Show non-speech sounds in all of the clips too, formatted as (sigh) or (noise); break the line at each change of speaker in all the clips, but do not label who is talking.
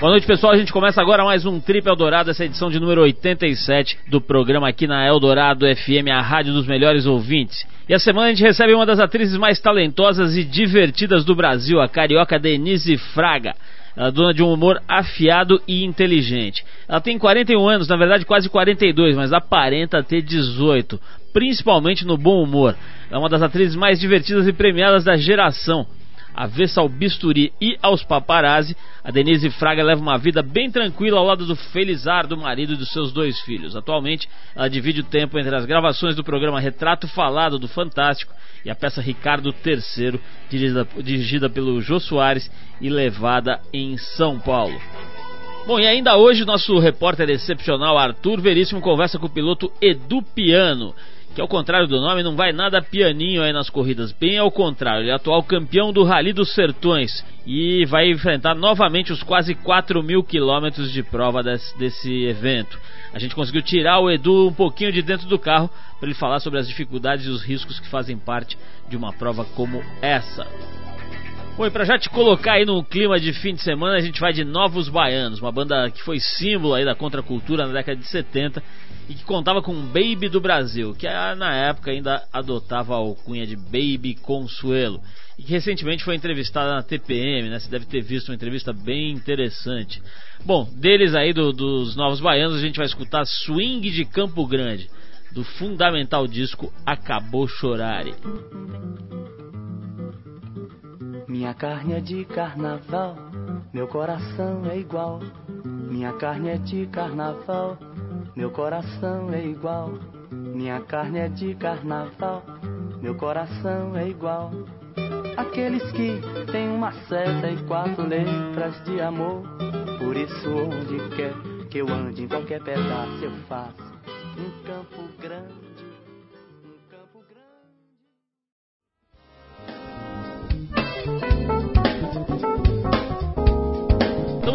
Boa noite, pessoal. A gente começa agora mais um Trip Eldorado, essa edição de número 87 do programa aqui na Eldorado FM, a rádio dos melhores ouvintes. E a semana a gente recebe uma das atrizes mais talentosas e divertidas do Brasil, a carioca Denise Fraga. Ela é dona de um humor afiado e inteligente. Ela tem 41 anos, na verdade quase 42, mas aparenta ter 18, principalmente no bom humor. É uma das atrizes mais divertidas e premiadas da geração avessa ao bisturi e aos paparazzi, a Denise Fraga leva uma vida bem tranquila ao lado do Felizardo, marido e dos seus dois filhos. Atualmente, ela divide o tempo entre as gravações do programa Retrato Falado do Fantástico e a peça Ricardo III, dirigida, dirigida pelo Jô Soares e levada em São Paulo. Bom, e ainda hoje nosso repórter excepcional Arthur Veríssimo conversa com o piloto Edu Piano que ao contrário do nome não vai nada pianinho aí nas corridas, bem ao contrário, ele é atual campeão do Rally dos Sertões e vai enfrentar novamente os quase 4 mil quilômetros de prova desse, desse evento. A gente conseguiu tirar o Edu um pouquinho de dentro do carro para ele falar sobre as dificuldades e os riscos que fazem parte de uma prova como essa. Bom, e pra já te colocar aí no clima de fim de semana, a gente vai de Novos Baianos, uma banda que foi símbolo aí da contracultura na década de 70 e que contava com Baby do Brasil, que na época ainda adotava a alcunha de Baby Consuelo, e que recentemente foi entrevistada na TPM, né? Você deve ter visto uma entrevista bem interessante. Bom, deles aí do, dos Novos Baianos, a gente vai escutar Swing de Campo Grande, do fundamental disco Acabou Chorare.
Minha carne é de carnaval, meu coração é igual. Minha carne é de carnaval, meu coração é igual. Minha carne é de carnaval, meu coração é igual. Aqueles que têm uma seta e quatro letras de amor. Por isso, onde quer que eu ande, em qualquer pedaço eu faço um campo grande.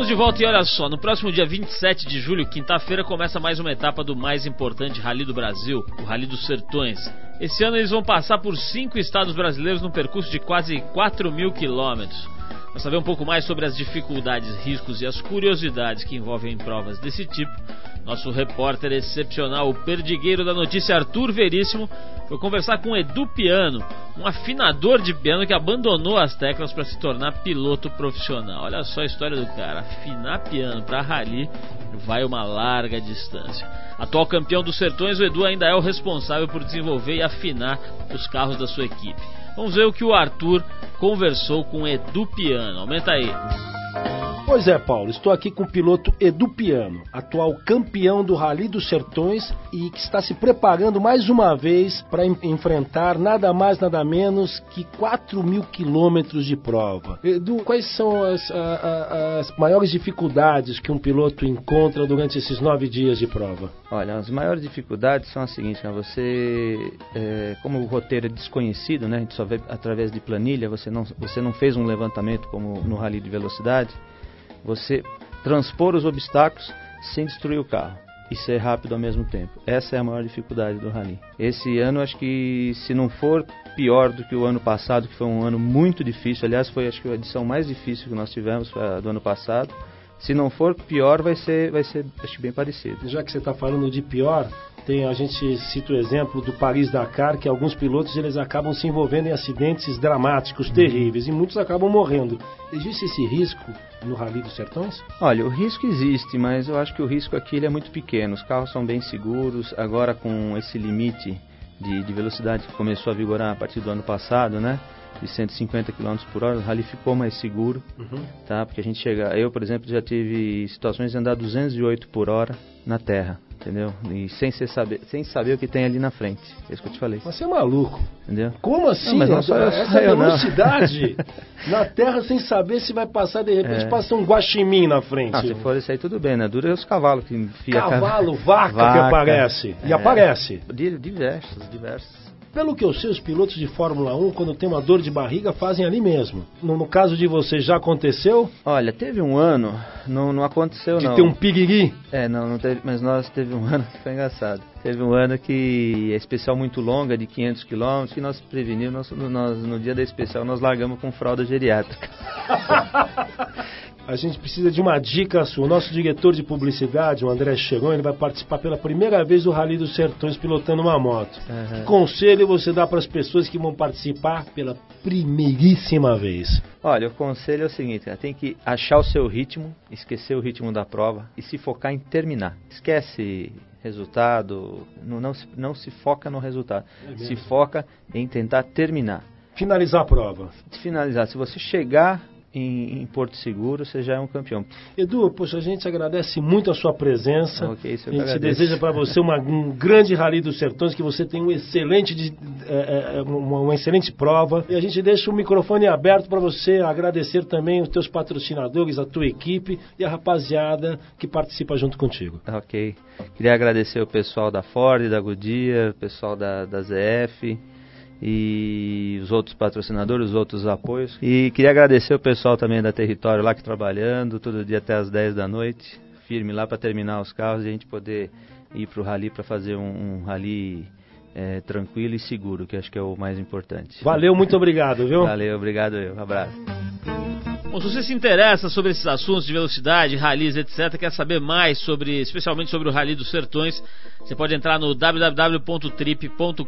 Estamos de volta e olha só, no próximo dia 27 de julho, quinta-feira, começa mais uma etapa do mais importante Rally do Brasil, o Rally dos Sertões. Esse ano eles vão passar por cinco estados brasileiros num percurso de quase 4 mil quilômetros. Para saber um pouco mais sobre as dificuldades, riscos e as curiosidades que envolvem provas desse tipo, nosso repórter excepcional, o perdigueiro da notícia Arthur Veríssimo, foi conversar com Edu Piano, um afinador de piano que abandonou as teclas para se tornar piloto profissional. Olha só a história do cara, afinar piano para rally vai uma larga distância. Atual campeão dos Sertões, o Edu ainda é o responsável por desenvolver e afinar os carros da sua equipe. Vamos ver o que o Arthur conversou com Edu Piano. Aumenta aí.
Pois é, Paulo, estou aqui com o piloto Edu Piano, atual campeão do Rally dos Sertões e que está se preparando mais uma vez para enfrentar nada mais, nada menos que 4 mil quilômetros de prova. Edu, quais são as, a, a, as maiores dificuldades que um piloto encontra durante esses nove dias de prova?
Olha, as maiores dificuldades são as seguintes: né? você, é, como o roteiro é desconhecido, né? a gente só vê através de planilha, você não, você não fez um levantamento como no Rally de Velocidade você transpor os obstáculos sem destruir o carro e ser rápido ao mesmo tempo. Essa é a maior dificuldade do rally. Esse ano acho que se não for pior do que o ano passado, que foi um ano muito difícil, aliás foi acho que a edição mais difícil que nós tivemos do ano passado. Se não for pior, vai ser, vai ser acho bem parecido.
Já que você está falando de pior, tem, a gente cita o exemplo do Paris-Dakar, que alguns pilotos eles acabam se envolvendo em acidentes dramáticos, uhum. terríveis, e muitos acabam morrendo. Existe esse risco no Rally dos Sertões?
Olha, o risco existe, mas eu acho que o risco aqui é muito pequeno. Os carros são bem seguros, agora com esse limite de, de velocidade que começou a vigorar a partir do ano passado, né? De 150 km por hora, o rally ficou mais seguro, uhum. tá? Porque a gente chega, eu, por exemplo, já tive situações de andar 208 por hora na terra, entendeu? E sem, saber, sem saber o que tem ali na frente. É isso que eu te falei.
Mas você é maluco.
Entendeu?
Como assim? Não, mas não só eu, essa eu, velocidade (laughs) na terra sem saber se vai passar, de repente é. passa um guaxinim na frente. Ah,
se for isso aí tudo bem, né? Dura é os cavalos que enfia
Cavalo, vaca, vaca, que aparece. É. E aparece.
Diversos, diversos.
Pelo que eu sei, os pilotos de Fórmula 1, quando tem uma dor de barriga, fazem ali mesmo. No, no caso de você, já aconteceu?
Olha, teve um ano, não, não aconteceu
de
não.
De ter um piriri?
É, não, não teve, mas nós teve um (laughs) ano que foi engraçado. Teve um ano que a especial muito longa, de 500 km, que nós prevenimos, nós, nós, no dia da especial nós largamos com fralda geriátrica. (laughs)
a gente precisa de uma dica sua. O nosso diretor de publicidade, o André Chegon, ele vai participar pela primeira vez do Rally dos Sertões pilotando uma moto. Uhum. Que conselho você dá para as pessoas que vão participar pela primeiríssima vez?
Olha, o conselho é o seguinte, né? tem que achar o seu ritmo, esquecer o ritmo da prova e se focar em terminar. Esquece resultado, não, não, se, não se foca no resultado, é se foca em tentar terminar.
Finalizar a prova.
Finalizar. Se você chegar em, em, Porto Seguro, você já é um campeão.
Edu, poxa, a gente agradece muito a sua presença. Okay, a gente deseja para você uma, um grande Rally dos Sertões, que você tenha um excelente, de, é, é, uma, uma, excelente prova. E a gente deixa o microfone aberto para você agradecer também os teus patrocinadores, a tua equipe e a rapaziada que participa junto contigo.
Ok. Queria agradecer o pessoal da Ford, da Goodyear, o pessoal da, da ZF e os outros patrocinadores, os outros apoios. E queria agradecer o pessoal também da Território lá que trabalhando, todo dia até as 10 da noite, firme lá para terminar os carros e a gente poder ir para o rally para fazer um, um rally é, tranquilo e seguro, que acho que é o mais importante.
Valeu, muito obrigado, viu?
Valeu, obrigado eu. Um abraço.
Bom, se você se interessa sobre esses assuntos de velocidade, ralis, etc., quer saber mais sobre, especialmente sobre o Rally dos Sertões, você pode entrar no www.trip.com.br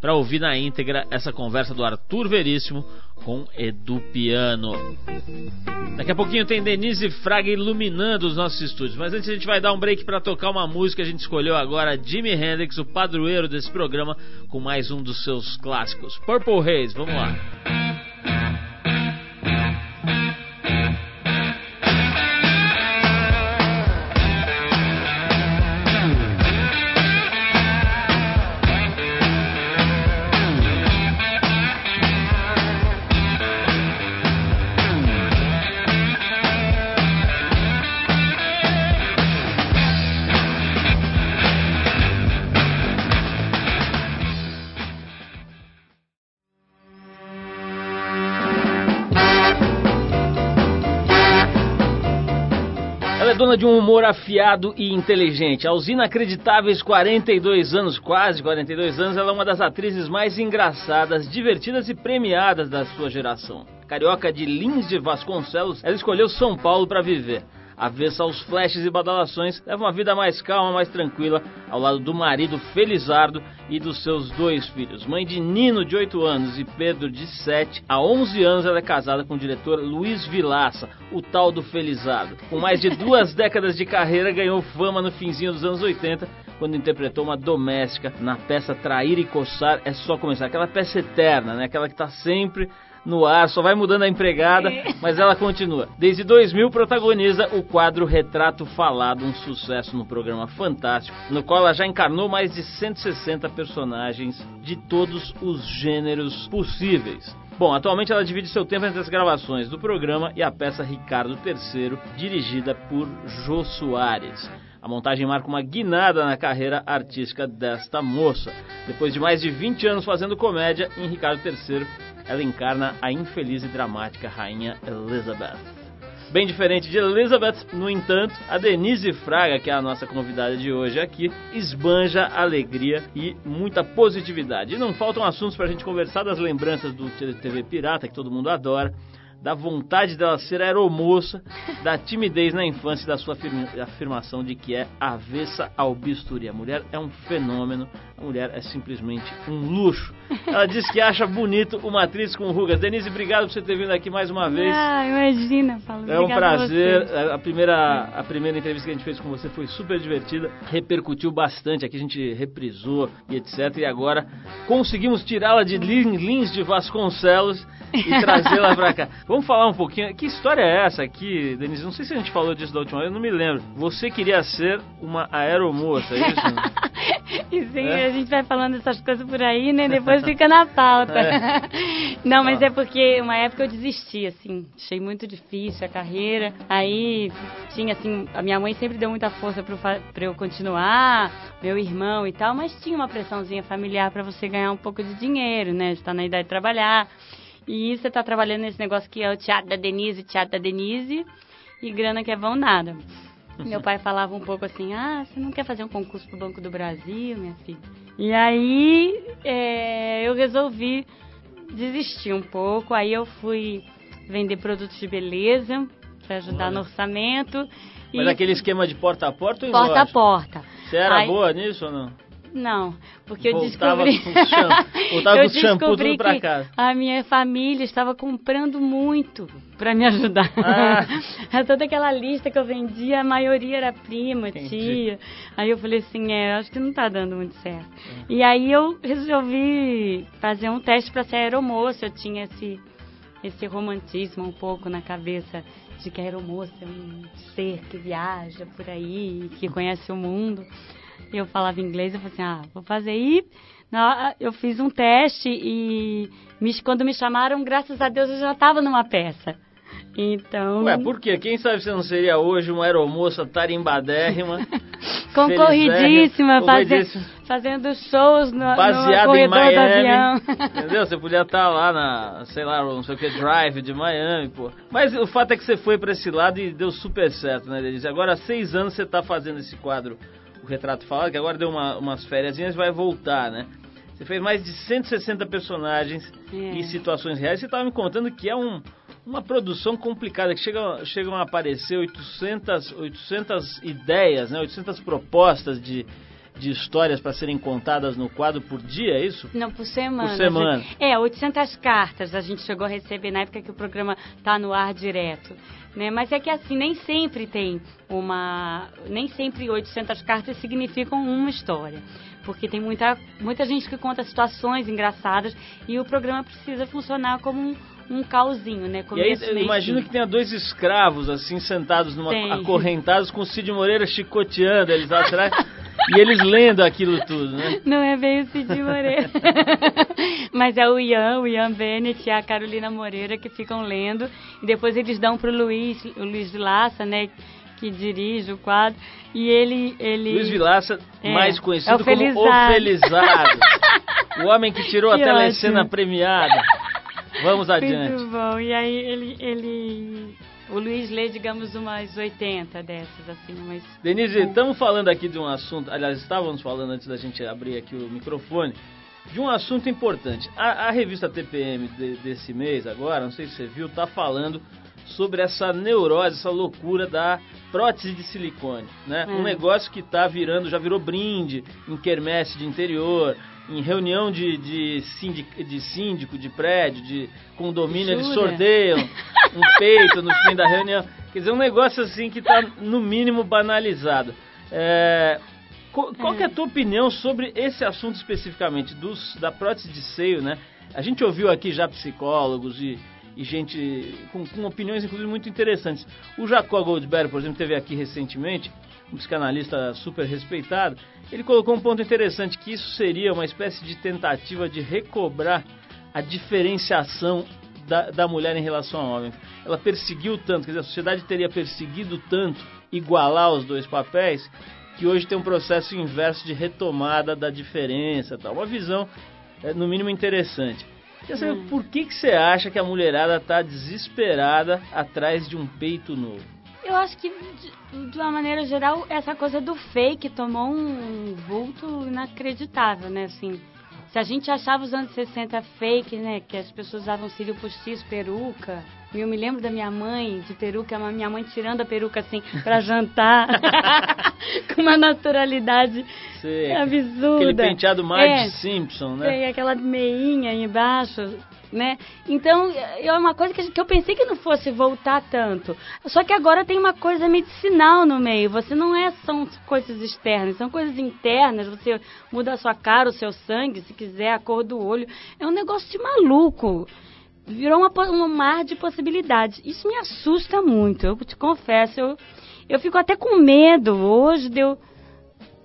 para ouvir na íntegra essa conversa do Arthur Veríssimo com Edu Piano. Daqui a pouquinho tem Denise Fraga iluminando os nossos estúdios, mas antes a gente vai dar um break para tocar uma música. A gente escolheu agora Jimi Hendrix, o padroeiro desse programa, com mais um dos seus clássicos, Purple Haze. Vamos lá. De um humor afiado e inteligente. Aos inacreditáveis 42 anos, quase 42 anos, ela é uma das atrizes mais engraçadas, divertidas e premiadas da sua geração. Carioca de Lins de Vasconcelos, ela escolheu São Paulo para viver avessa aos flashes e badalações, leva uma vida mais calma, mais tranquila, ao lado do marido Felizardo e dos seus dois filhos. Mãe de Nino, de 8 anos, e Pedro, de 7. Há 11 anos ela é casada com o diretor Luiz Vilaça, o tal do Felizardo. Com mais de duas (laughs) décadas de carreira, ganhou fama no finzinho dos anos 80, quando interpretou uma doméstica na peça Trair e Coçar é Só Começar. Aquela peça eterna, né? Aquela que está sempre no ar, só vai mudando a empregada, mas ela continua. Desde 2000 protagoniza o quadro Retrato Falado, um sucesso no programa Fantástico, no qual ela já encarnou mais de 160 personagens de todos os gêneros possíveis. Bom, atualmente ela divide seu tempo entre as gravações do programa e a peça Ricardo III, dirigida por Jô Soares. A montagem marca uma guinada na carreira artística desta moça. Depois de mais de 20 anos fazendo comédia, em Ricardo III ela encarna a infeliz e dramática rainha Elizabeth. Bem diferente de Elizabeth, no entanto, a Denise Fraga, que é a nossa convidada de hoje aqui, esbanja alegria e muita positividade. E não faltam assuntos para a gente conversar das lembranças do TV Pirata, que todo mundo adora, da vontade dela ser aeromoça, da timidez na infância e da sua afirmação de que é avessa ao bisturi. A mulher é um fenômeno, a mulher é simplesmente um luxo. Ela diz que acha bonito uma atriz com rugas. Denise, obrigado por você ter vindo aqui mais uma vez.
Ah, imagina, Paulo.
É um prazer. A primeira, a primeira entrevista que a gente fez com você foi super divertida, repercutiu bastante. Aqui a gente reprisou e etc. E agora conseguimos tirá-la de Lins de Vasconcelos e (laughs) trazê-la para cá. Vamos falar um pouquinho. Que história é essa aqui, Denise? Não sei se a gente falou disso da última vez, eu não me lembro. Você queria ser uma aeromoça, é isso? (laughs)
e sim, é? a gente vai falando essas coisas por aí, né? Depois fica na pauta. É. (laughs) não, mas é porque uma época eu desisti, assim. Achei muito difícil a carreira. Aí tinha, assim, a minha mãe sempre deu muita força para eu continuar, meu irmão e tal, mas tinha uma pressãozinha familiar para você ganhar um pouco de dinheiro, né? Está na idade de trabalhar. E você está trabalhando nesse negócio que é o teatro da Denise, teatro da Denise, e grana que é vão nada. Meu pai falava um pouco assim, ah, você não quer fazer um concurso pro Banco do Brasil, minha filha? E aí é, eu resolvi desistir um pouco, aí eu fui vender produtos de beleza, para ajudar no orçamento.
Mas
e
aquele esquema de porta a porta ou
porta a porta.
Você era
Aí-
boa nisso ou não?
Não, porque eu
Voltava
descobri.
com shampoo- (laughs) voltava
eu
com shampoo
descobri
tudo pra
que
casa.
a minha família estava comprando muito para me ajudar.
Ah. (laughs)
Toda aquela lista que eu vendia, a maioria era prima,
Entendi.
tia. Aí eu falei assim, é, acho que não tá dando muito certo.
É.
E aí eu resolvi fazer um teste para ser aeromoça. Eu tinha esse esse romantismo um pouco na cabeça de que a aeromoça é um ser que viaja por aí, que conhece o mundo. Eu falava inglês, eu falei assim, ah, vou fazer aí. Na- Eu fiz um teste e me- quando me chamaram, graças a Deus, eu já estava numa peça. Então,
Ué, por quê? Quem sabe você não seria hoje uma aeromoça tarimbadérrima, (laughs)
concorridíssima, faze-
Concorridíssima.
fazendo shows no, no
baseada em
corredor do avião.
Miami. (laughs) Entendeu? Você podia estar lá na, sei lá, não sei o que, drive de Miami, pô. Mas o fato é que você foi pra esse lado e deu super certo, né, Denise? Agora, há seis anos você tá fazendo esse quadro, o Retrato Falado, que agora deu uma, umas férias e vai voltar, né? Você fez mais de 160 personagens
É.
e situações reais. Você estava me contando que é um, uma produção complicada, que chega, chegam a aparecer 800, 800 ideias, né? 800 propostas de, de histórias para serem contadas no quadro por dia, é isso?
Não, por semana.
Por semana.
É, 800 cartas a gente chegou a receber na época que o programa tá no ar direto. Né? Mas é que assim, nem sempre tem uma... Nem sempre 800 cartas significam uma história. Porque tem muita, muita gente que conta situações engraçadas e o programa precisa funcionar como um, um cauzinho, né?
E aí, imagino que tenha dois escravos, assim, sentados, numa,
Tem.
acorrentados, com o Cid Moreira chicoteando eles lá atrás, (laughs) e eles lendo aquilo tudo, né?
Não é bem o Cid Moreira. (laughs) Mas é o Ian, o Ian Bennett e a Carolina Moreira que ficam lendo. E depois eles dão pro Luiz, o Luiz Vilaça, né? Que dirige o quadro. E ele. ele...
Luiz Vilaça,
É,
mais
é
conhecido
o
como. O Felizardo. (laughs) o homem que tirou a
Que
telecena
ótimo.
premiada. Vamos adiante.
Muito bom. E aí ele. ele... O Luiz lê, digamos, umas 80 dessas, assim, mas.
Denise, estamos falando aqui de um assunto, aliás, estávamos falando antes da gente abrir aqui o microfone, de um assunto importante. A, a revista TPM de- desse mês agora, não sei se você viu, está falando sobre essa neurose, essa loucura da prótese de silicone, né?
É.
Um negócio que está virando, já virou brinde em quermesse de interior, em reunião de, de, síndico, de síndico de prédio, de condomínio, eles
Jura?
sorteiam um (laughs) peito no fim da reunião. Quer dizer, um negócio assim que está no mínimo banalizado. É, co- qual que é a tua opinião sobre esse assunto especificamente, dos, da prótese de seio, né? A gente ouviu aqui já psicólogos e, e gente com, com opiniões, inclusive, muito interessantes. O Jacó Goldberg, por exemplo, teve aqui recentemente, um psicanalista super respeitado, ele colocou um ponto interessante, que isso seria uma espécie de tentativa de recobrar a diferenciação da, da mulher em relação ao homem. Ela perseguiu tanto, quer dizer, a sociedade teria perseguido tanto igualar os dois papéis, que hoje tem um processo inverso de retomada da diferença, tal. Uma visão, é, no mínimo, interessante. Quer saber por que, que você acha que a mulherada está desesperada atrás de um peito novo?
Eu acho que, de, de uma maneira geral, essa coisa do fake tomou um vulto inacreditável, né? Assim, se a gente achava os anos 60 fake, né? Que as pessoas usavam cílio postiço, peruca. E eu me lembro da minha mãe de peruca, a minha mãe tirando a peruca assim pra jantar. (laughs) Com uma naturalidade
Você,
absurda.
aquele penteado mais
É.
de Simpson, né?
Tem aquela meinha embaixo, né? Então, é uma coisa que, eu pensei que não fosse voltar tanto. Só que agora tem uma coisa medicinal no meio. Você não é são coisas externas, são coisas internas. Você muda a sua cara, o seu sangue, se quiser, a cor do olho. É um negócio de maluco. Virou uma, um mar de possibilidades. Isso me assusta muito, eu te confesso. Eu, eu fico até com medo hoje de eu,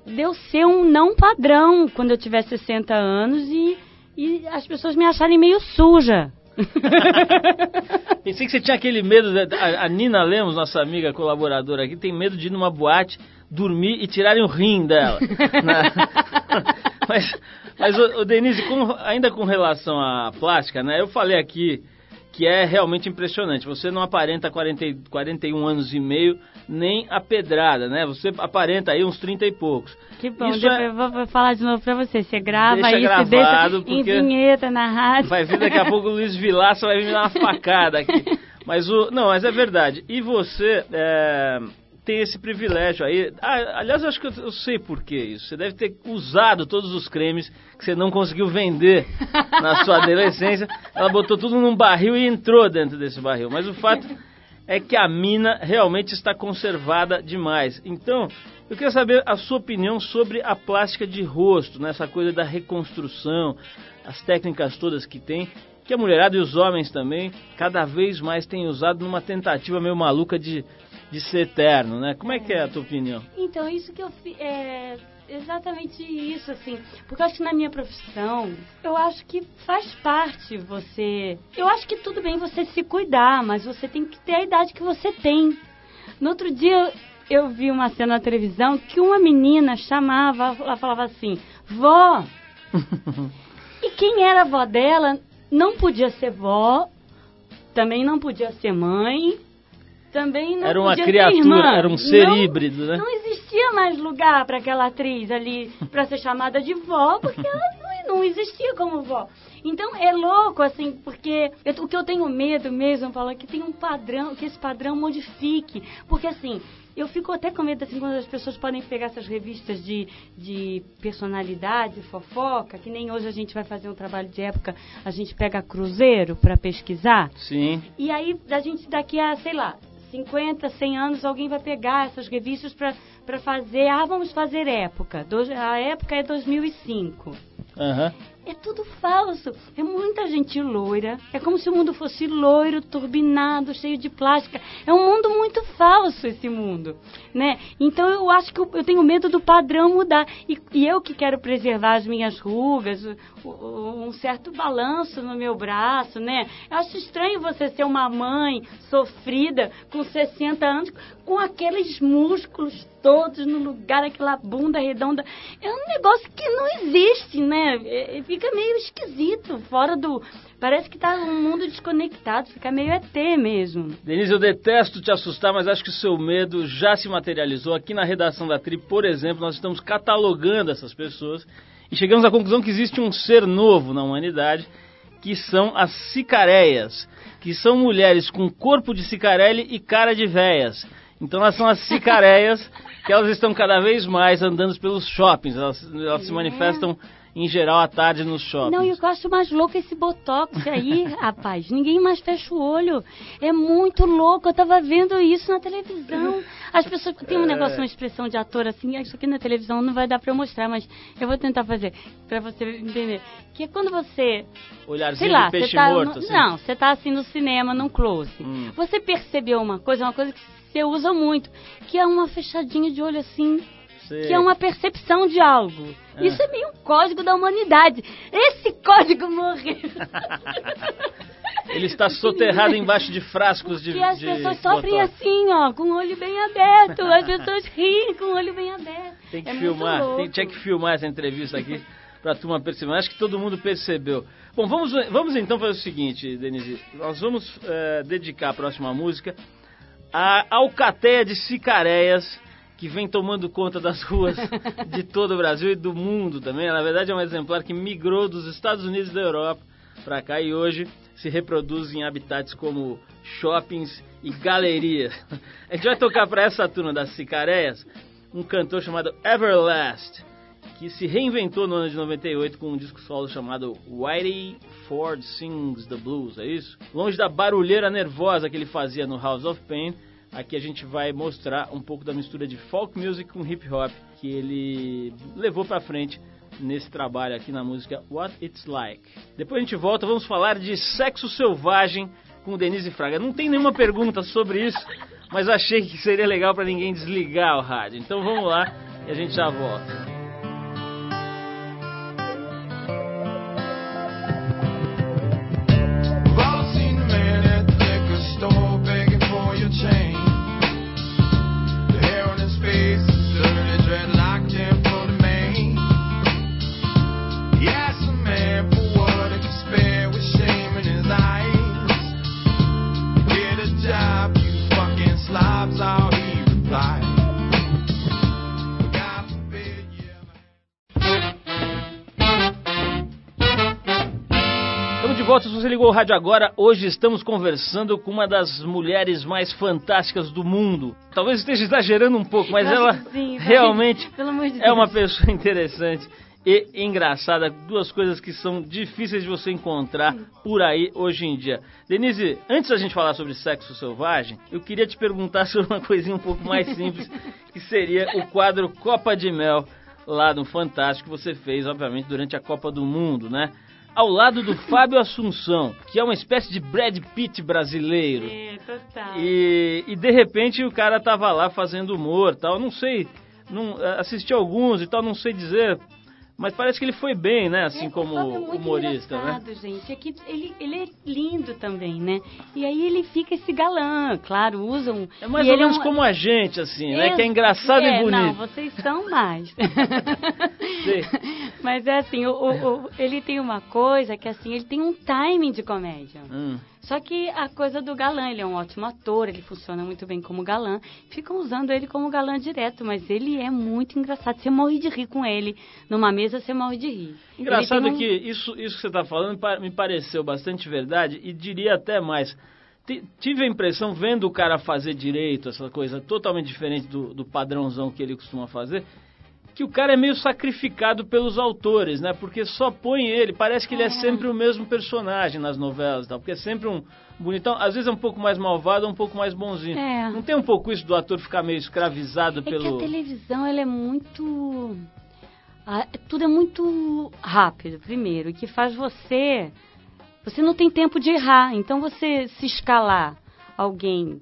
de eu ser um não padrão quando eu tiver 60 anos e, e as pessoas me acharem meio suja. (laughs)
Pensei que você tinha aquele medo. da- A, a Nina Lemos, nossa amiga colaboradora aqui, tem medo de ir numa boate, dormir e tirarem o rim dela. (laughs) (laughs) Mas, mas ô, ô, Denise, com- ainda com relação à plástica, né? Eu falei aqui que é realmente impressionante. Você não aparenta 40, e- 41 anos e meio nem a pedrada, né? Você aparenta aí uns 30 e poucos.
Que bom,
Isso é-
eu vou, falar de novo pra você. Você grava
Deixa
isso,
gravado,
deixa em vinheta na rádio.
Vai vir daqui a pouco o Luiz Vilaça vai vir me dar uma facada aqui. (laughs) Mas o. Não, mas é verdade. E você é, tem esse privilégio aí. Ah, aliás, eu acho que eu, eu sei por que isso. Você deve ter usado todos os cremes que você não conseguiu vender (laughs) na sua adolescência. Ela botou tudo num barril e entrou dentro desse barril. Mas o fato é que a mina realmente está conservada demais. Então, eu queria saber a sua opinião sobre a plástica de rosto, nessa né? coisa da reconstrução, as técnicas todas que tem, que a mulherada e os homens também cada vez mais têm usado numa tentativa meio maluca de, de ser eterno, né? Como é, que é a tua opinião?
Então, isso que eu é exatamente isso, assim, porque eu acho que na minha profissão, eu acho que faz parte você. Eu acho que tudo bem você se cuidar, mas você tem que ter a idade que você tem. No outro dia eu vi uma cena na televisão que uma menina chamava, ela falava assim, vó. (laughs) e quem era a vó dela não podia ser vó, também não podia ser mãe, também não
era uma criatura, era um ser
não,
híbrido, né?
Não existia mais lugar para aquela atriz ali para ser chamada de vó, porque ela não, não existia como vó. Então é louco, assim, porque eu, o que eu tenho medo mesmo, Paulo, é que tem um padrão, que esse padrão modifique. Porque assim, eu fico até com medo, assim, quando as pessoas podem pegar essas revistas de, de personalidade, fofoca, que nem hoje a gente vai fazer um trabalho de época, a gente pega cruzeiro para pesquisar.
Sim.
E aí, a gente daqui a, sei lá, 50, 100 anos, alguém vai pegar essas revistas para fazer, ah, vamos fazer época. A época é 2005.
Uhum.
É tudo falso. É muita gente loira. É como se o mundo fosse loiro, turbinado, cheio de plástica. É um mundo muito falso esse mundo, né? Então eu acho que eu, eu tenho medo do padrão mudar. E, e, eu que quero preservar as minhas rugas, um certo balanço no meu braço, né? Eu acho estranho você ser uma mãe sofrida com 60 anos, com aqueles músculos todos no lugar, aquela bunda redonda. É um negócio que não existe, né? É, é fica meio esquisito, fora do. Parece que tá um mundo desconectado, fica meio ET mesmo.
Denise, eu detesto te assustar, mas acho que o seu medo já se materializou. Aqui na redação da Tri, por exemplo, nós estamos catalogando essas pessoas e chegamos à conclusão que existe um ser novo na humanidade, que são as cicareias, que são mulheres com corpo de cicarelli e cara de véias. Então elas são as (laughs) cicareias que elas estão cada vez mais andando pelos shoppings, elas, elas se manifestam em geral à tarde nos shoppings.
Não, e eu acho mais louco esse botox aí, (laughs) rapaz. Ninguém mais fecha o olho. É muito louco. Eu tava vendo isso na televisão. As pessoas têm um é. negócio, uma expressão de ator assim, isso aqui na televisão não vai dar pra eu mostrar, mas eu vou tentar fazer pra você entender. Que é quando você.
Olharzinho
sei lá,
de peixe
tá
morto.
No,
assim.
Não, você tá assim no cinema, num close. Hum. Você percebeu uma coisa, uma coisa que você usa muito, que é uma fechadinha de olho assim Sei. que é uma percepção de algo. É. Isso é meio um código da humanidade. Esse código morreu. (laughs)
Ele está soterrado embaixo de frascos de.
E as
de
pessoas sofrem assim, ó, com o olho bem aberto. As pessoas riem com o olho bem aberto.
Tem que
é
filmar, tem, tinha que filmar essa entrevista aqui para a turma perceber. Acho que todo mundo percebeu. Bom, vamos, vamos então fazer o seguinte, Denise. Nós vamos é, dedicar a próxima música à alcateia de cicareias que vem tomando conta das (laughs) ruas de todo o Brasil e do mundo também. Na verdade, é um exemplar que migrou dos Estados Unidos e da Europa para cá e hoje se reproduz em habitats como shoppings e galerias. (laughs) A gente vai tocar para essa turma das cicareias um cantor chamado Everlast, que se reinventou no ano de 98 com um disco solo chamado Whitey Ford Sings the Blues, é isso? Longe da barulheira nervosa que ele fazia no House of Pain, Aqui a gente vai mostrar um pouco da mistura de folk music com hip hop que ele levou para frente nesse trabalho aqui na música What It's Like. Depois a gente volta, vamos falar de sexo selvagem com Denise Fraga. Não tem nenhuma pergunta sobre isso, mas achei que seria legal para ninguém desligar o rádio. Então vamos lá e a gente já volta. Volta, se você ligou o rádio agora, hoje estamos conversando com uma das mulheres mais fantásticas do mundo. Talvez esteja exagerando um pouco, mas ela
Sim,
realmente é uma pessoa (laughs) interessante e engraçada. Duas coisas que são difíceis de você encontrar por aí hoje em dia. Denise, antes da gente falar sobre sexo selvagem, eu queria te perguntar (laughs) sobre uma coisinha um pouco mais simples, que seria o quadro Copa de Mel lá no Fantástico que você fez, obviamente, durante a Copa do Mundo, né? Ao lado do Fábio Assunção, que é uma espécie de Brad Pitt brasileiro.
É, total.
E, e, de repente o cara tava lá fazendo humor tal. Não sei, não, assisti alguns e tal, não sei dizer. Mas parece que ele foi bem, né? Assim
É,
como
é muito
humorista, né?
gente. É que ele, ele é lindo também, né? E aí ele fica esse galã, claro, usam.
É mais
e
ou
ele
menos
um-
como a gente, assim, né?
É,
Que é engraçado
é,
e bonito.
Não, vocês são mais. (laughs) (laughs)
Sei.
Mas é assim, o, o- o- ele tem uma coisa que assim, ele tem um timing de comédia.
Hum.
Só que a coisa do galã, ele é um ótimo ator, ele funciona muito bem como galã. Ficam usando ele como galã direto, mas ele é muito engraçado. Você morre de rir com ele. Numa mesa você morre de rir.
Engraçado
um-
que isso, isso que você está falando me pareceu bastante verdade e diria até mais. Ti- Tive a impressão, vendo o cara fazer direito, essa coisa totalmente diferente do, do padrãozão que ele costuma fazer, que o cara é meio sacrificado pelos autores, né? Porque só põe ele, parece que ele é sempre o mesmo personagem nas novelas, tal, porque é sempre um bonitão, às vezes é um pouco mais malvado, um pouco mais bonzinho.
É.
Não tem um pouco isso do ator ficar meio escravizado
É que
pelo...
a televisão, ela é muito... ah, tudo é muito rápido, primeiro, que faz você... Você não tem tempo de errar, então você se escalar alguém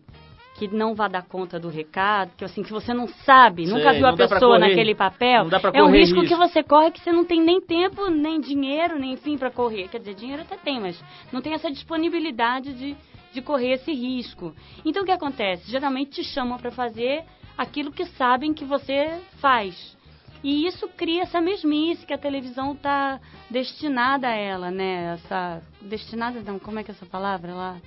que não vai dar conta do recado, que assim que você não sabe,
Sei,
nunca viu a pessoa naquele papel, é um risco, que você corre que você não tem nem tempo, nem dinheiro, nem fim para correr. Quer dizer, dinheiro até tem, mas não tem essa disponibilidade de, de correr esse risco. Então o que acontece? Geralmente te chamam para fazer aquilo que sabem que você faz. E isso cria essa mesmice que a televisão está destinada a ela, né? Essa destinada não, como é que é essa palavra lá?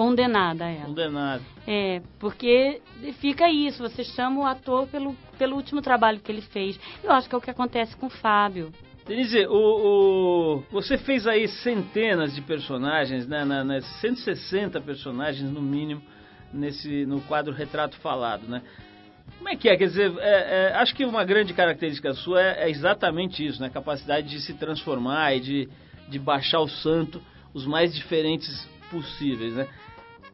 Condenada ela.
Condenado.
É, porque fica isso, você chama o ator pelo, pelo último trabalho que ele fez. Eu acho que é o que acontece com o Fábio.
Denise, o, o- você fez aí centenas de personagens, né, na, nas 160 personagens no mínimo nesse no quadro Retrato Falado, né? Como é que é? Quer dizer, é- é, acho que uma grande característica sua é, é exatamente isso, né? A capacidade de se transformar e de, de baixar o santo os mais diferentes possíveis, né?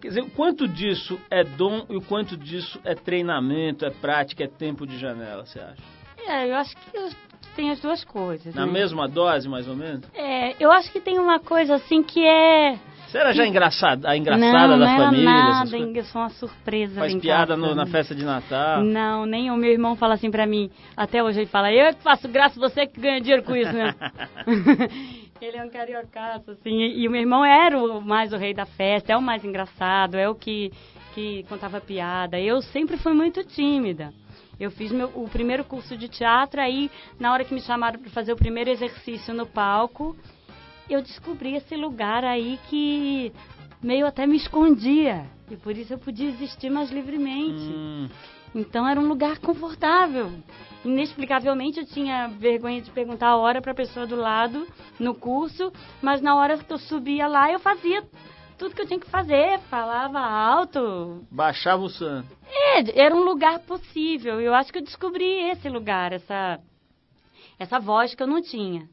Quer dizer, o quanto disso é dom e o quanto disso é treinamento, é prática, é tempo de janela, você acha?
É, eu acho que tem as duas coisas.
Na
né?
mesma dose, mais ou menos?
É, eu acho que tem uma coisa assim que é.
Você era já engraçada, a engraçada
não,
da
não
família?
era
essas
nada, eu sou uma surpresa.
Faz piada no- na festa de Natal?
Não, nem o meu irmão fala assim pra mim. Até hoje ele fala, eu que faço graça, você que ganha dinheiro com isso, né? (laughs) ele é um cariocaço, assim. E, e o meu irmão era o, mais o rei da festa, é o mais engraçado, é o que, que contava piada. Eu sempre fui muito tímida. Eu fiz meu, o primeiro curso de teatro, aí na hora que me chamaram para fazer o primeiro exercício no palco, eu descobri esse lugar aí que meio até me escondia. E por isso eu podia existir mais livremente.
Hum,
Então era um lugar confortável. Inexplicavelmente eu tinha vergonha de perguntar a hora para a pessoa do lado no curso, mas na hora que eu subia lá eu fazia tudo que eu tinha que fazer, falava alto.
baixava o santo.
É, era um lugar possível. Eu acho que eu descobri esse lugar, essa essa voz que eu não tinha.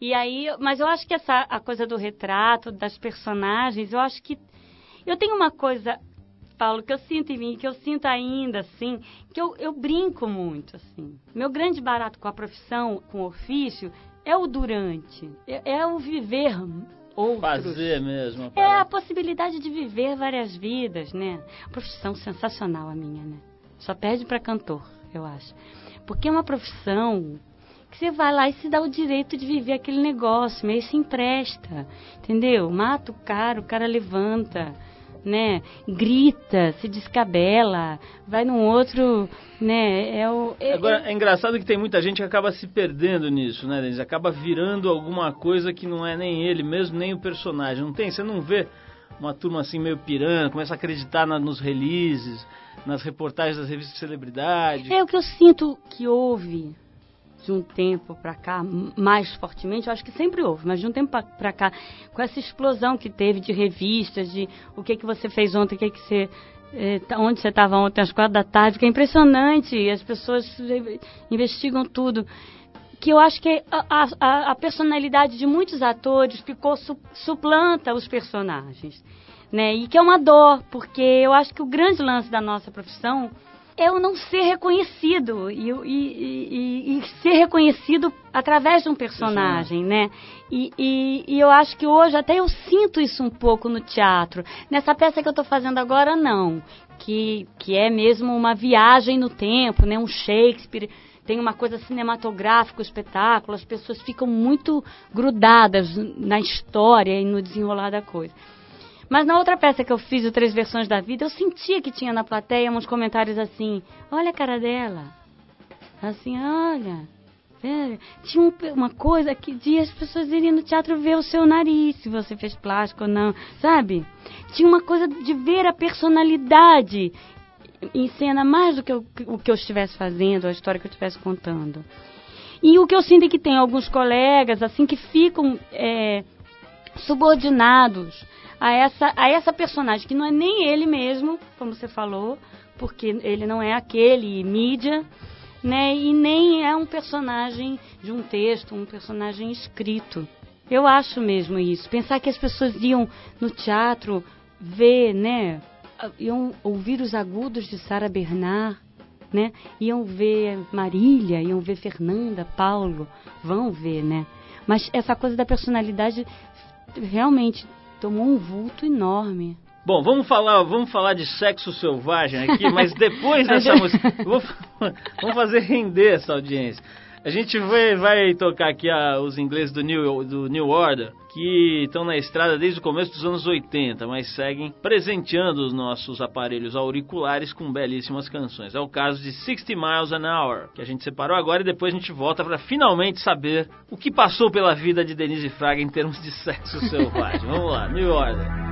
E aí, mas eu acho que essa a coisa do retrato, das personagens, eu acho que eu tenho uma coisa, Paulo, que eu sinto em mim, que eu sinto ainda, assim, que eu, eu brinco muito, assim. Meu grande barato com a profissão, com o ofício, é o durante, é, é o viver outros.
Fazer mesmo.
É a possibilidade de viver várias vidas, né? Profissão sensacional a minha, né? Só perde para cantor, eu acho. Porque é uma profissão que você vai lá e se dá o direito de viver aquele negócio, meio se empresta, entendeu? Mata o cara, o cara levanta, né? Grita, se descabela, vai num outro, né? É o é-
Agora, é engraçado que tem muita gente que acaba se perdendo nisso, né, Denise? Acaba virando alguma coisa que não é nem ele mesmo, nem o personagem. Não tem? Você não vê uma turma assim meio pirando, começa a acreditar na- nos releases, nas reportagens das revistas de celebridade.
É o que eu sinto que houve. De um tempo para cá, mais fortemente, eu acho que sempre houve, mas de um tempo para cá, com essa explosão que teve de revistas, de o que que você fez ontem, o que que você é, onde você estava ontem às quatro da tarde, que é impressionante, as pessoas investigam tudo. Que eu acho que a, a, a personalidade de muitos atores ficou su, suplanta os personagens. Né? E que é uma dor, porque eu acho que o grande lance da nossa profissão é o não ser reconhecido e, e, e, e ser reconhecido através de um personagem, né? E, eu acho que hoje até eu sinto isso um pouco no teatro. Nessa peça que eu estou fazendo agora, não. Que, que é mesmo uma viagem no tempo, né? Um Shakespeare tem uma coisa cinematográfica, o espetáculo, as pessoas ficam muito grudadas na história e no desenrolar da coisa. Mas na outra peça que eu fiz, o Três Versões da Vida, eu sentia que tinha na plateia uns comentários assim: olha a cara dela. Assim, olha. Tinha uma coisa que de as pessoas iriam no teatro ver o seu nariz, se você fez plástico ou não, sabe? Tinha uma coisa de ver a personalidade em cena mais do que o, o que eu estivesse fazendo, a história que eu estivesse contando. E o que eu sinto é que tem alguns colegas, assim, que ficam é, subordinados a essa, a essa personagem, que não é nem ele mesmo, como você falou, porque ele não é aquele mídia, né? E nem é um personagem de um texto, um personagem escrito. Eu acho mesmo isso. Pensar que as pessoas iam no teatro ver, né? Iam ouvir os agudos de Sara Bernard, né? Iam ver Marília, iam ver Fernanda, Paulo, vão ver, né? Mas essa coisa da personalidade realmente tomou um vulto enorme.
Bom, vamos falar, vamos falar de sexo selvagem aqui, mas depois (laughs) dessa música, vou, (laughs) vamos fazer render essa audiência. A gente vai, vai tocar aqui a, os ingleses do New, do New Order, que estão na estrada desde o começo dos anos 80, mas seguem presenteando os nossos aparelhos auriculares com belíssimas canções. É o caso de 60 Miles an Hour, que a gente separou agora e depois a gente volta para finalmente saber o que passou pela vida de Denise Fraga em termos de sexo (laughs) selvagem. Vamos lá, New Order.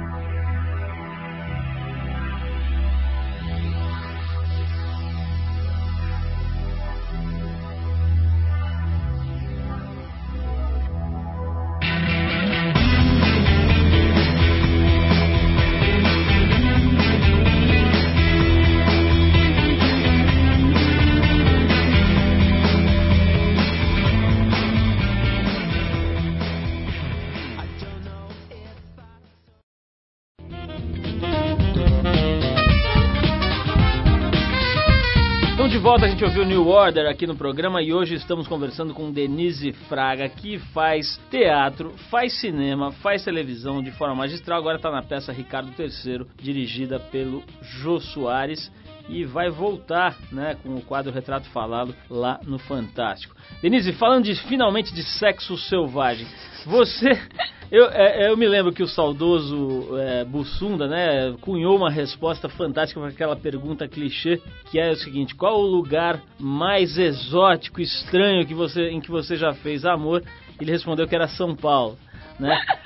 Gente ouviu New Order aqui no programa e hoje estamos conversando com Denise Fraga, que faz teatro, faz cinema, faz televisão de forma magistral. Agora está na peça Ricardo III, dirigida pelo Jô Soares e vai voltar né, com o quadro Retrato Falado lá no Fantástico. Denise, falando de, finalmente de sexo selvagem, você (laughs) eu, é, eu me lembro que o saudoso é, Bussunda, né, cunhou uma resposta fantástica para aquela pergunta clichê, que é o seguinte: qual o lugar mais exótico, estranho que você, em que você já fez amor? Ele respondeu que era São Paulo, né? (laughs)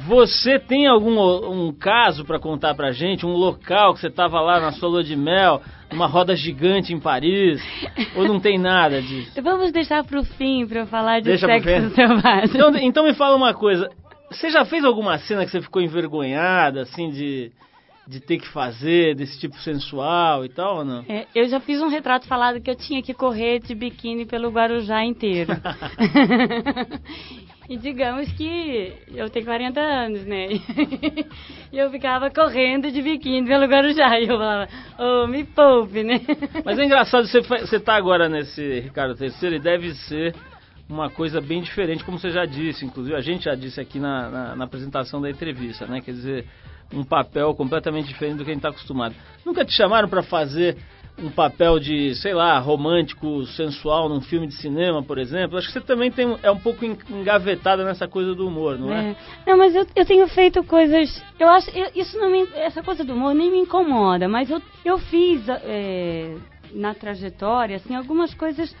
Você tem algum um caso para contar pra gente? Um local que você estava lá na sua lua de mel, numa roda gigante em Paris? Ou não tem nada disso?
Vamos deixar pro fim para falar de Deixa sexo selvagem.
Então, então me fala uma coisa. Você já fez alguma cena que você ficou envergonhada, assim, de, de ter que fazer, desse tipo sensual e tal, ou não?
É, eu já fiz um retrato falado que eu tinha que correr de biquíni pelo Guarujá inteiro. (laughs) e digamos que eu tenho 40 anos, né? (laughs) e eu ficava correndo de biquíni pelo Guarujá. E eu falava, oh, me poupe, né?
Mas é engraçado, você, você tá agora nesse Ricardo III e deve ser uma coisa bem diferente, como você já disse, inclusive a gente já disse aqui na, na, na apresentação da entrevista, né? Quer dizer, um papel completamente diferente do que a gente está acostumado. Nunca te chamaram para fazer um papel de, sei lá, romântico, sensual num filme de cinema, por exemplo? Acho que você também tem, é um pouco engavetada nessa coisa do humor, não é? é.
Não, mas eu, eu tenho feito coisas. Eu acho. Eu, isso não me, essa coisa do humor nem me incomoda, mas eu, eu fiz é, na trajetória, assim, algumas coisas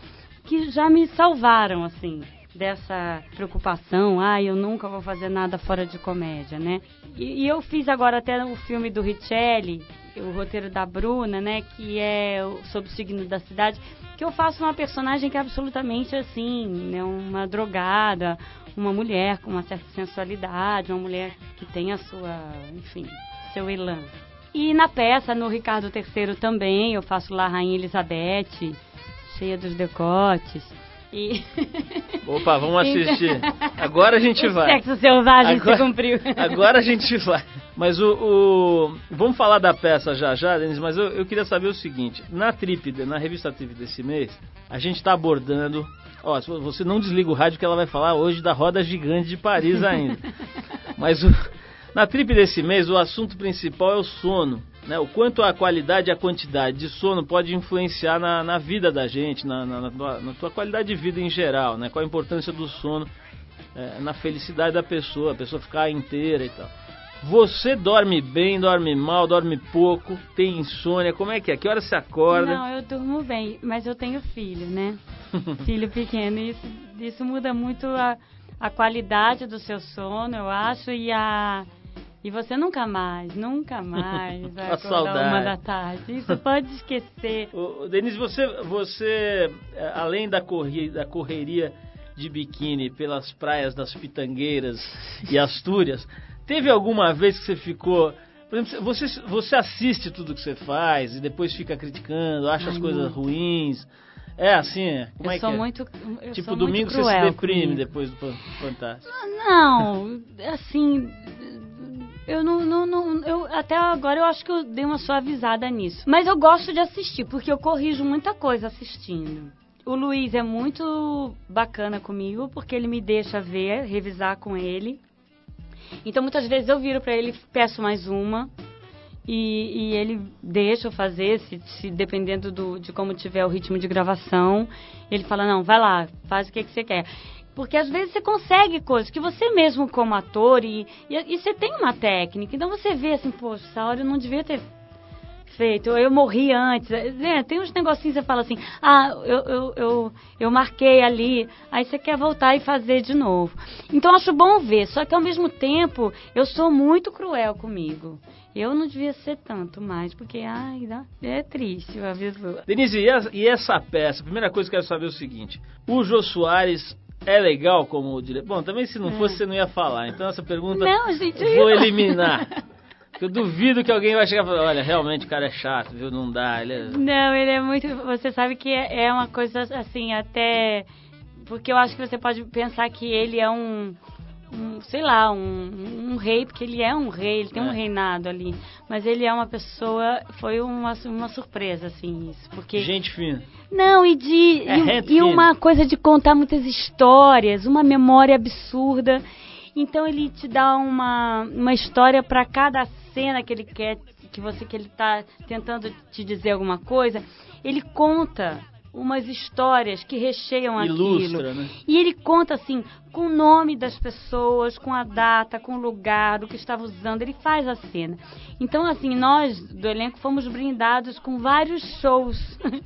que já me salvaram, assim, dessa preocupação. Ah, eu nunca vou fazer nada fora de comédia, né? E, e eu fiz agora até o filme do Richelli, o roteiro da Bruna, né, que é sobre o signo da cidade, que eu faço uma personagem que é absolutamente assim, né, uma drogada, uma mulher com uma certa sensualidade, uma mulher que tem a sua, enfim, seu elan. E na peça, no Ricardo III também, eu faço lá a Rainha Elizabeth, cheia dos decotes. E... (laughs)
Opa, vamos assistir. Agora a gente
o
vai.
Sexo selvagem
agora,
se cumpriu.
Agora a gente vai. Mas o, o, Vamos falar da peça já já, Denis, mas eu, eu queria saber o seguinte. Na Trip, na revista Trip desse mês, a gente está abordando... Ó, você não desliga o rádio que ela vai falar hoje da roda gigante de Paris ainda. (laughs) mas o, na Trip desse mês, o assunto principal é o sono né, o quanto a qualidade e a quantidade de sono pode influenciar na, na vida da gente, na, na, na, tua, qualidade de vida em geral, né? Qual a importância do sono é, na felicidade da pessoa, a pessoa ficar inteira e tal. Você dorme bem, dorme mal, dorme pouco, tem insônia, como é que é? Que hora você acorda?
Não, eu durmo bem, mas eu tenho filho, né? (laughs) filho pequeno, e isso, isso muda muito a, a qualidade do seu sono, eu acho, e a e você nunca mais, nunca mais (laughs) vai acordar saudade. uma da tarde. Isso pode esquecer. (laughs)
Ô, Denise, você, você é, além da corrida, da correria de biquíni pelas praias das Pitangueiras e Astúrias, teve alguma vez que você ficou por exemplo, você, você assiste tudo que você faz e depois fica criticando, acha Ai, as coisas muito. ruins. É assim? Como
eu
é
sou
que é?
muito.
tipo, domingo você se deprime comigo. depois do Fantástico.
Não, assim, eu não, não, não, eu até agora eu acho que eu dei uma suavizada nisso. Mas eu gosto de assistir, porque eu corrijo muita coisa assistindo. O Luiz é muito bacana comigo, porque ele me deixa ver, revisar com ele. Então muitas vezes eu viro para ele, peço mais uma, e, e, ele deixa eu fazer, se, se dependendo do, de como tiver o ritmo de gravação. Ele fala, não, vai lá, faz o que, que você quer. Porque às vezes você consegue coisas que você mesmo como ator e, e, e você tem uma técnica. Então você vê assim, hora eu não devia ter feito, eu morri antes. É, tem uns negocinhos que você fala assim, ah, eu, eu, eu, eu, marquei ali, aí você quer voltar e fazer de novo. Então acho bom ver, só que ao mesmo tempo eu sou muito cruel comigo. Eu não devia ser tanto mais, porque ai, é triste a vida.
Denise, e essa peça? A primeira coisa que eu quero saber é o seguinte: o Jô Soares é legal como diretor? Bom, também se não fosse, é. você não ia falar. Então essa pergunta
não, gente,
vou eliminar. (laughs) Eu duvido que alguém vai chegar e falar, olha, realmente o cara é chato, viu? Não dá. Ele é...
Não, ele é muito. Você sabe que é, é uma coisa assim, até. Porque eu acho que você pode pensar que ele é um um, sei lá, um, um, rei, porque ele é um rei, ele tem é. um reinado ali. Mas ele é uma pessoa, foi uma, uma surpresa, assim, isso. Porque...
Gente fina.
Não, e de. É, e, e uma coisa de contar muitas histórias, uma memória absurda. Então ele te dá uma, uma história para cada cena que ele quer, que você que ele está tentando te dizer alguma coisa. Ele conta umas histórias que recheiam
Ilustra,
aquilo.
Né?
E ele conta assim, com o nome das pessoas, com a data, com o lugar, do que estava usando, ele faz a cena. Então, assim, nós do elenco fomos brindados com vários shows.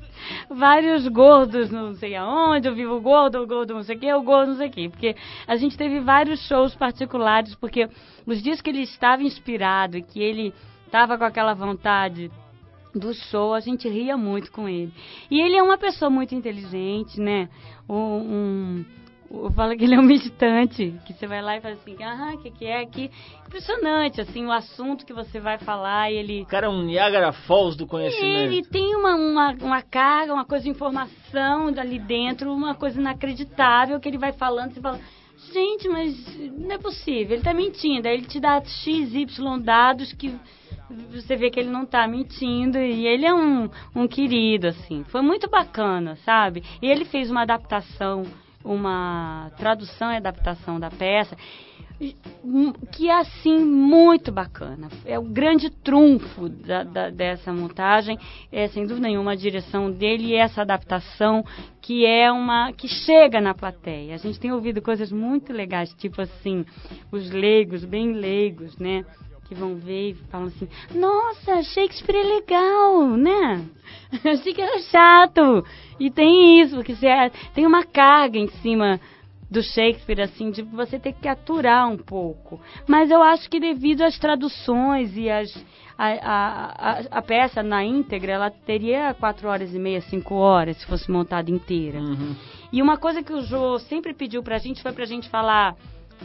(laughs) vários gordos, não sei aonde, eu vivo gordo, o gordo não sei o que, o gordo não sei o que. Porque a gente teve vários shows particulares, porque os dias que ele estava inspirado e que ele estava com aquela vontade do show, a gente ria muito com ele. E ele é uma pessoa muito inteligente, né? Um, um, eu falo que ele é um (laughs) meditante, que você vai lá e fala assim, ah, o que, que é aqui? Impressionante, assim, o assunto que você vai falar e ele...
O cara é um Niagara Falls do conhecimento.
Ele tem uma, uma, uma carga, uma coisa de informação ali dentro, uma coisa inacreditável que ele vai falando, você fala... Gente, mas não é possível, ele tá mentindo. Aí ele te dá X, Y dados que você vê que ele não tá mentindo e ele é um, um querido, assim. Foi muito bacana, sabe? E ele fez uma adaptação, uma tradução e adaptação da peça que é assim muito bacana. É o grande trunfo da, da, dessa montagem, é sem dúvida nenhuma a direção dele e essa adaptação que é uma que chega na plateia. A gente tem ouvido coisas muito legais, tipo assim, os leigos, bem leigos, né? Que vão ver e falam assim: Nossa, Shakespeare é legal, né? (laughs) Achei que era chato. E tem isso, porque você, é, tem uma carga em cima do Shakespeare, assim, de você ter que aturar um pouco. Mas eu acho que devido às traduções e as, a, a, a, a peça na íntegra, ela teria quatro horas e meia, cinco horas, se fosse montada inteira.
Uhum.
E uma coisa que o Jô sempre pediu pra gente foi pra gente falar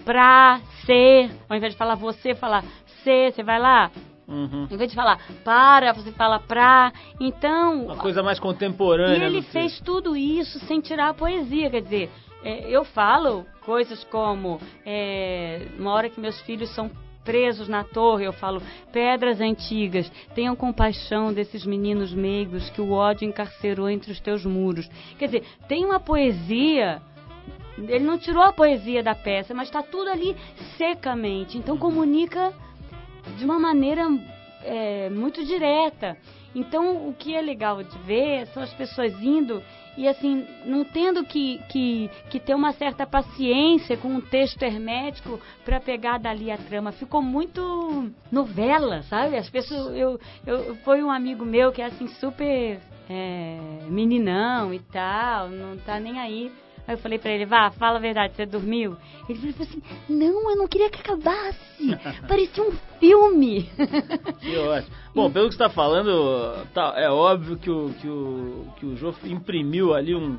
pra, ser, ao invés de falar você, falar ser, você vai lá,
Uhum.
em vez de falar para, você fala pra. Então,
Uma coisa mais
e
contemporânea.
ele
do
fez tudo isso sem tirar a poesia, quer dizer, é, eu falo coisas como é, uma hora que meus filhos são presos na torre, eu falo pedras antigas, tenham compaixão desses meninos meigos que o ódio encarcerou entre os teus muros. Quer dizer, tem uma poesia. Ele não tirou a poesia da peça, mas está tudo ali secamente. Então comunica de uma maneira é, muito direta. Então, o que é legal de ver são as pessoas indo e, assim, não tendo que, que, que ter uma certa paciência com um texto hermético para pegar dali a trama. Ficou muito novela, sabe? As pessoas. Eu, eu, foi um amigo meu que é, assim, super é, meninão e tal, não tá nem aí. Aí eu falei pra ele, vá, fala a verdade, você dormiu? Ele falou assim, não, eu não queria que acabasse. (laughs) Parecia um filme.
Que ótimo. Bom, pelo que você está falando, tá, é óbvio que o, que o, que o Jô imprimiu ali um,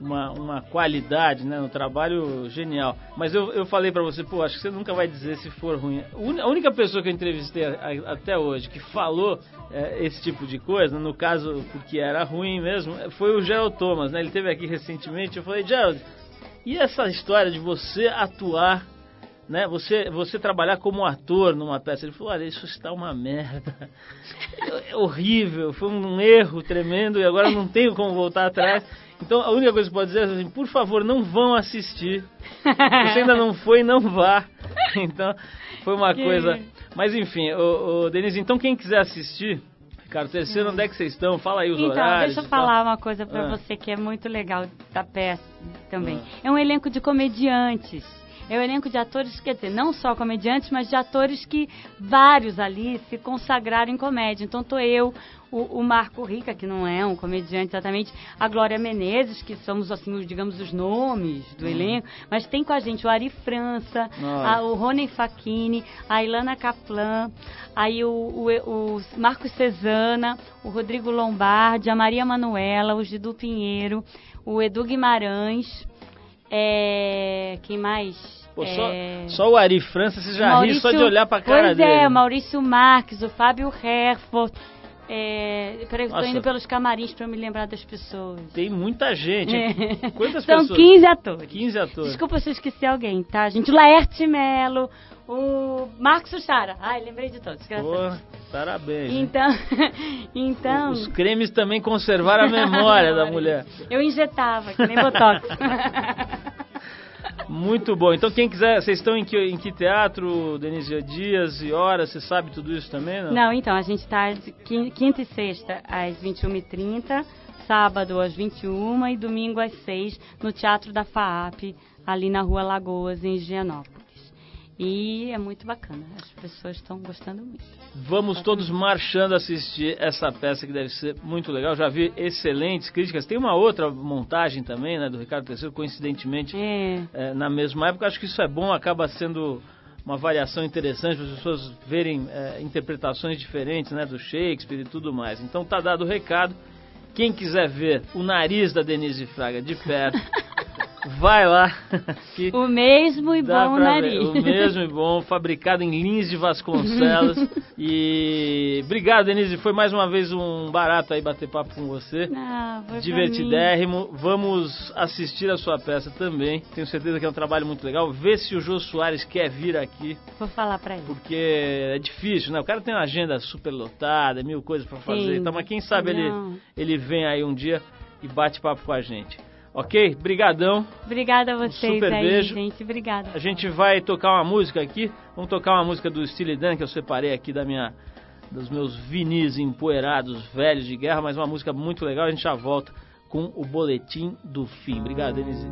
uma, uma qualidade né, no trabalho genial. Mas eu, eu falei para você, pô, acho que você nunca vai dizer se for ruim. A única pessoa que eu entrevistei até hoje que falou é, esse tipo de coisa, no caso porque era ruim mesmo, foi o Gerald Thomas, né? Ele teve aqui recentemente. Eu falei, Gerald, e essa história de você atuar né, você, você trabalhar como ator numa peça. Ele falou, olha, isso está uma merda. É horrível, foi um erro tremendo e agora não tenho como voltar atrás. Então a única coisa que pode dizer é assim, por favor, não vão assistir. Você ainda não foi, não vá. Então, foi uma
Que-
coisa. Mas enfim, o, Denise, então quem quiser assistir, Ricardo Terceiro, onde é que vocês estão? Fala aí os
Então,
horários.
deixa eu falar uma coisa pra
Ah.
você que é muito legal da peça também.
Ah.
É um elenco de comediantes. É um elenco de atores, quer dizer, não só comediantes, mas de atores que vários ali se consagraram em comédia. Então tô eu, o, o Marco Rica, que não é um comediante exatamente, a Glória Menezes, que somos assim, os, digamos, os nomes do elenco, mas tem com a gente o Ari França, a- o Rony Facchini, a Ilana Kaplan, aí o, o, o Marcos Cesana, o Rodrigo Lombardi, a Maria Manuela, o Gidu Pinheiro, o Edu Guimarães, é, quem mais?
Pô,
É,
só, só o Ari França, você já ri só de olhar pra cara
pois
dele.
é, Maurício Marques, o Fábio Herford. É, peraí, eu tô indo pelos camarins pra me lembrar das pessoas.
Tem muita gente.
É.
Quantas
São
pessoas?
15 atores.
15 atores.
Desculpa se eu esqueci alguém, tá, gente? O Laerte Melo, o Marcos Suchara. Ai, lembrei de todos. graças.
Pô, parabéns.
Então, (laughs) então...
Os cremes também conservaram a memória da (laughs) mulher.
Eu injetava, que nem Botox. (laughs)
Muito bom. Então quem quiser, vocês estão em que, em que teatro, Denise Dias e horas? Você sabe tudo isso também, não?
Não, então, a gente tá quin- quinta e sexta às 21h30, sábado às 21 e domingo às 6 no Teatro da FAAP, ali na Rua Lagoas, em Higienópolis. E é muito bacana, as pessoas estão gostando muito.
Vamos todos marchando assistir essa peça que deve ser muito legal. Já vi excelentes críticas. Tem uma outra montagem também, né, do Ricardo III, coincidentemente,
É,
é, na mesma época. Acho que isso é bom, acaba sendo uma variação interessante para as pessoas verem é, interpretações diferentes, né, do Shakespeare e tudo mais. Então tá dado o recado. Quem quiser ver o nariz da Denise Fraga de perto, (laughs) vai lá. (laughs)
o mesmo e bom nariz.
ver. O mesmo e bom, fabricado em Lins de Vasconcelos. (laughs) e obrigado, Denise. Foi mais uma vez um barato aí bater papo com você.
Ah, foi
Divertidérrimo. Vamos assistir a sua peça também. Tenho certeza que é um trabalho muito legal. Vê se o Jô Soares quer vir aqui.
Vou falar pra ele.
porque é difícil, né? O cara tem uma agenda super lotada, mil coisas pra fazer. Então, mas quem sabe ele, ele vem aí um dia e bate papo com a gente. Ok? Brigadão.
Obrigada a vocês
super
aí,
beijo.
gente. Obrigada.
A gente vai tocar uma música aqui. Vamos tocar uma música do Steely Dan que eu separei aqui da minha dos meus vinis empoeirados velhos de guerra, mas uma música muito legal. A gente já volta com o boletim do fim. Obrigado, Denise.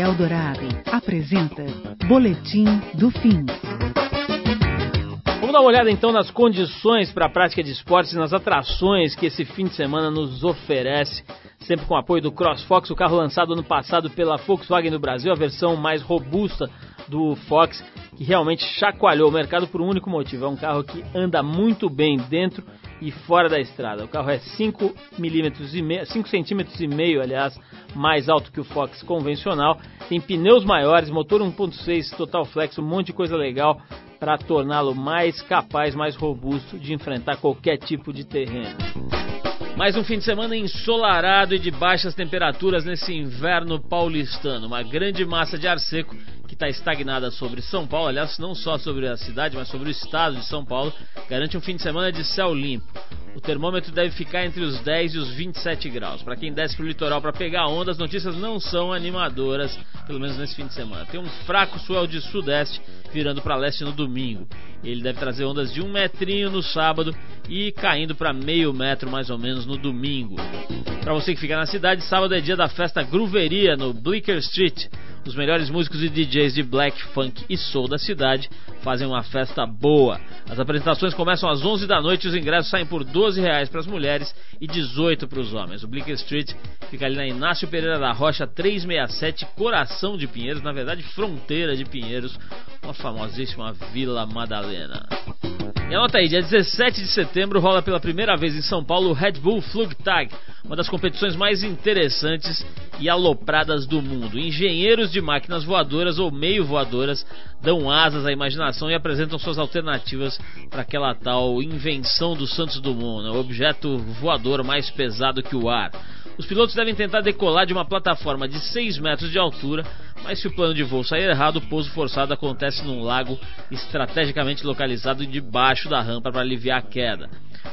You
Trip Eldorado apresenta Boletim do Fim.
Vamos dar uma olhada então nas condições para a prática de esportes e nas atrações que esse fim de semana nos oferece. Sempre com o apoio do CrossFox, o carro lançado ano passado pela Volkswagen no Brasil, a versão mais robusta do Fox, que realmente chacoalhou o mercado por um único motivo. É um carro que anda muito bem dentro e fora da estrada. O carro é 5 milímetros e meio, 5 centímetros e meio, aliás, mais alto que o Fox convencional. Tem pneus maiores, motor 1.6 total flex, um monte de coisa legal para torná-lo mais capaz, mais robusto de enfrentar qualquer tipo de terreno. Mais um fim de semana ensolarado e de baixas temperaturas nesse inverno paulistano. Uma grande massa de ar seco que está estagnada sobre São Paulo, aliás, não só sobre a cidade, mas sobre o estado de São Paulo, garante um fim de semana de céu limpo. O termômetro deve ficar entre os 10 e os 27 graus. Para quem desce para o litoral para pegar onda, as notícias não são animadoras, pelo menos nesse fim de semana. Tem um fraco swell de sudeste virando para leste no domingo. Ele deve trazer ondas de um metrinho no sábado e caindo para meio metro mais ou menos no domingo. Para você que fica na cidade, sábado é dia da festa Grooveria no Bleecker Street. Os melhores músicos e DJs de black, funk e soul da cidade fazem uma festa boa. As apresentações começam às 11 da noite e os ingressos saem por 12 reais para as mulheres e 18 para os homens. O Bleecker Street fica ali na Inácio Pereira da Rocha 367, coração de Pinheiros, na verdade fronteira de Pinheiros, uma famosíssima Vila Madalena. E anota aí, dia 17 de setembro rola pela primeira vez em São Paulo o Red Bull Flugtag, uma das competições mais interessantes e alopradas do mundo. Engenheiros de máquinas voadoras ou meio voadoras dão asas à imaginação e apresentam suas alternativas para aquela tal invenção do Santos Dumont, né? o objeto voador mais pesado que o ar. Os pilotos devem tentar decolar de uma plataforma de 6 metros de altura, mas se o plano de voo sair errado, o pouso forçado acontece num lago estrategicamente localizado debaixo da rampa para aliviar a queda.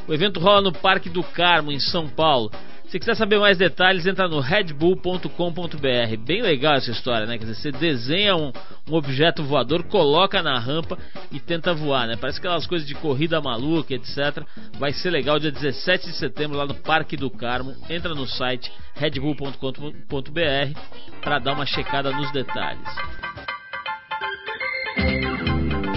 O evento rola no Parque do Carmo, em São Paulo. Se quiser saber mais detalhes, entra no redbull.com.br. Bem legal essa história, né? Quer dizer, você desenha um, um, objeto voador, coloca na rampa e tenta voar, né? Parece aquelas coisas de corrida maluca, etc. Vai ser legal dia 17 de setembro lá no Parque do Carmo. Entra no site redbull.com.br para dar uma checada nos detalhes.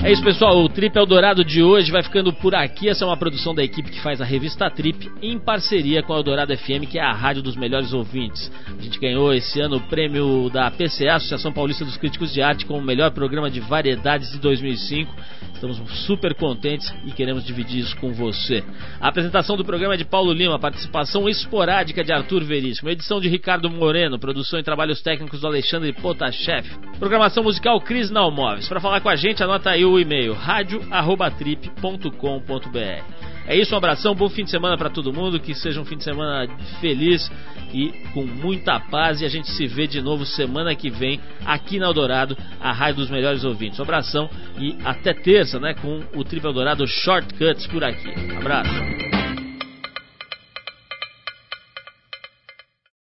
É isso, pessoal. O Trip Eldorado de hoje vai ficando por aqui. Essa é uma produção da equipe que faz a revista Trip em parceria com a Eldorado FM, que é a rádio dos melhores ouvintes. A gente ganhou esse ano o prêmio da PCA, Associação Paulista dos Críticos de Arte, como o melhor programa de variedades de 2005. Estamos super contentes e queremos dividir isso com você. A apresentação do programa é de Paulo Lima, participação esporádica de Arthur Veríssimo, edição de Ricardo Moreno, produção e trabalhos técnicos do Alexandre Potashev, programação musical Cris Nalmoves. Para falar com a gente, anota aí o e-mail radio@trip.com.br. É isso, um abração, bom fim de semana para todo mundo, que seja um fim de semana feliz e com muita paz. E a gente se vê de novo semana que vem aqui na Eldorado, a rádio dos melhores ouvintes. Um abração e até terça, né, com o Trip Eldorado Shortcuts por aqui. Abraço.